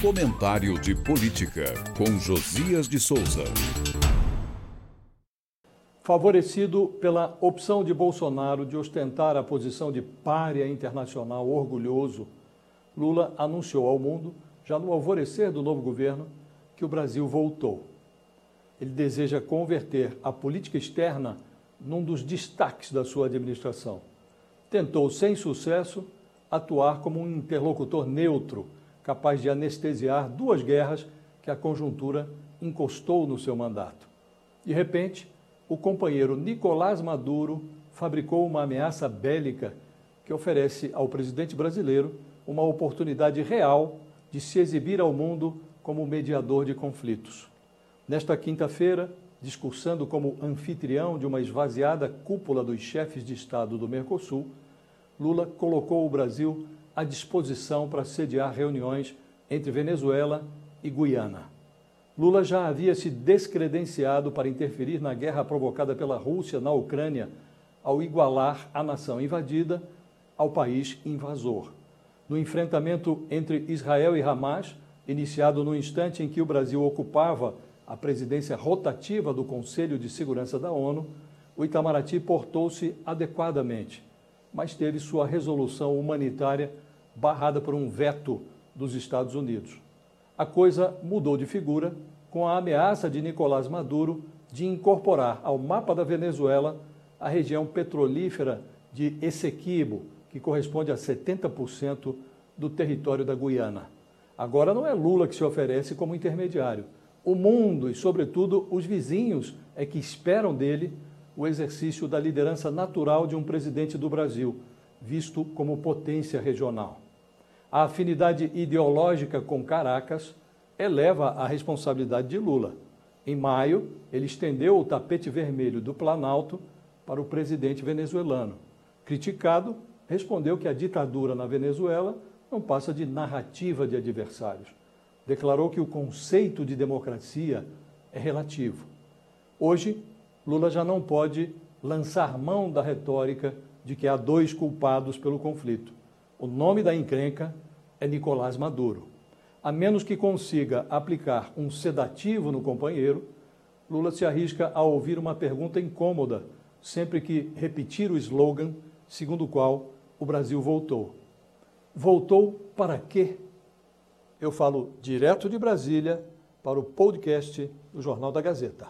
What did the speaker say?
Comentário de Política, com Josias de Souza. Favorecido pela opção de Bolsonaro de ostentar a posição de párea internacional orgulhoso, Lula anunciou ao mundo, já no alvorecer do novo governo, que o Brasil voltou. Ele deseja converter a política externa num dos destaques da sua administração. Tentou, sem sucesso, atuar como um interlocutor neutro, capaz de anestesiar duas guerras que a conjuntura encostou no seu mandato. De repente, o companheiro Nicolás Maduro fabricou uma ameaça bélica que oferece ao presidente brasileiro uma oportunidade real de se exibir ao mundo como mediador de conflitos. Nesta quinta-feira, discursando como anfitrião de uma esvaziada cúpula dos chefes de Estado do Mercosul, Lula colocou o Brasil à disposição para sediar reuniões entre Venezuela e Guiana. Lula já havia se descredenciado para interferir na guerra provocada pela Rússia na Ucrânia, ao igualar a nação invadida ao país invasor. No enfrentamento entre Israel e Hamas, iniciado no instante em que o Brasil ocupava a presidência rotativa do Conselho de Segurança da ONU, o Itamaraty portou-se adequadamente, mas teve sua resolução humanitária barrada por um veto dos Estados Unidos. A coisa mudou de figura com a ameaça de Nicolás Maduro de incorporar ao mapa da Venezuela a região petrolífera de Essequibo, que corresponde a 70% do território da Guiana. Agora não é Lula que se oferece como intermediário. O mundo e, sobretudo, os vizinhos é que esperam dele o exercício da liderança natural de um presidente do Brasil, visto como potência regional. A afinidade ideológica com Caracas eleva a responsabilidade de Lula. Em maio, ele estendeu o tapete vermelho do Planalto para o presidente venezuelano. Criticado, respondeu que a ditadura na Venezuela não passa de narrativa de adversários. Declarou que o conceito de democracia é relativo. Hoje, Lula já não pode lançar mão da retórica de que há dois culpados pelo conflito. O nome da encrenca é Nicolás Maduro. A menos que consiga aplicar um sedativo no companheiro, Lula se arrisca a ouvir uma pergunta incômoda sempre que repetir o slogan segundo o qual o Brasil voltou. Voltou para quê? Eu falo direto de Brasília para o podcast do Jornal da Gazeta.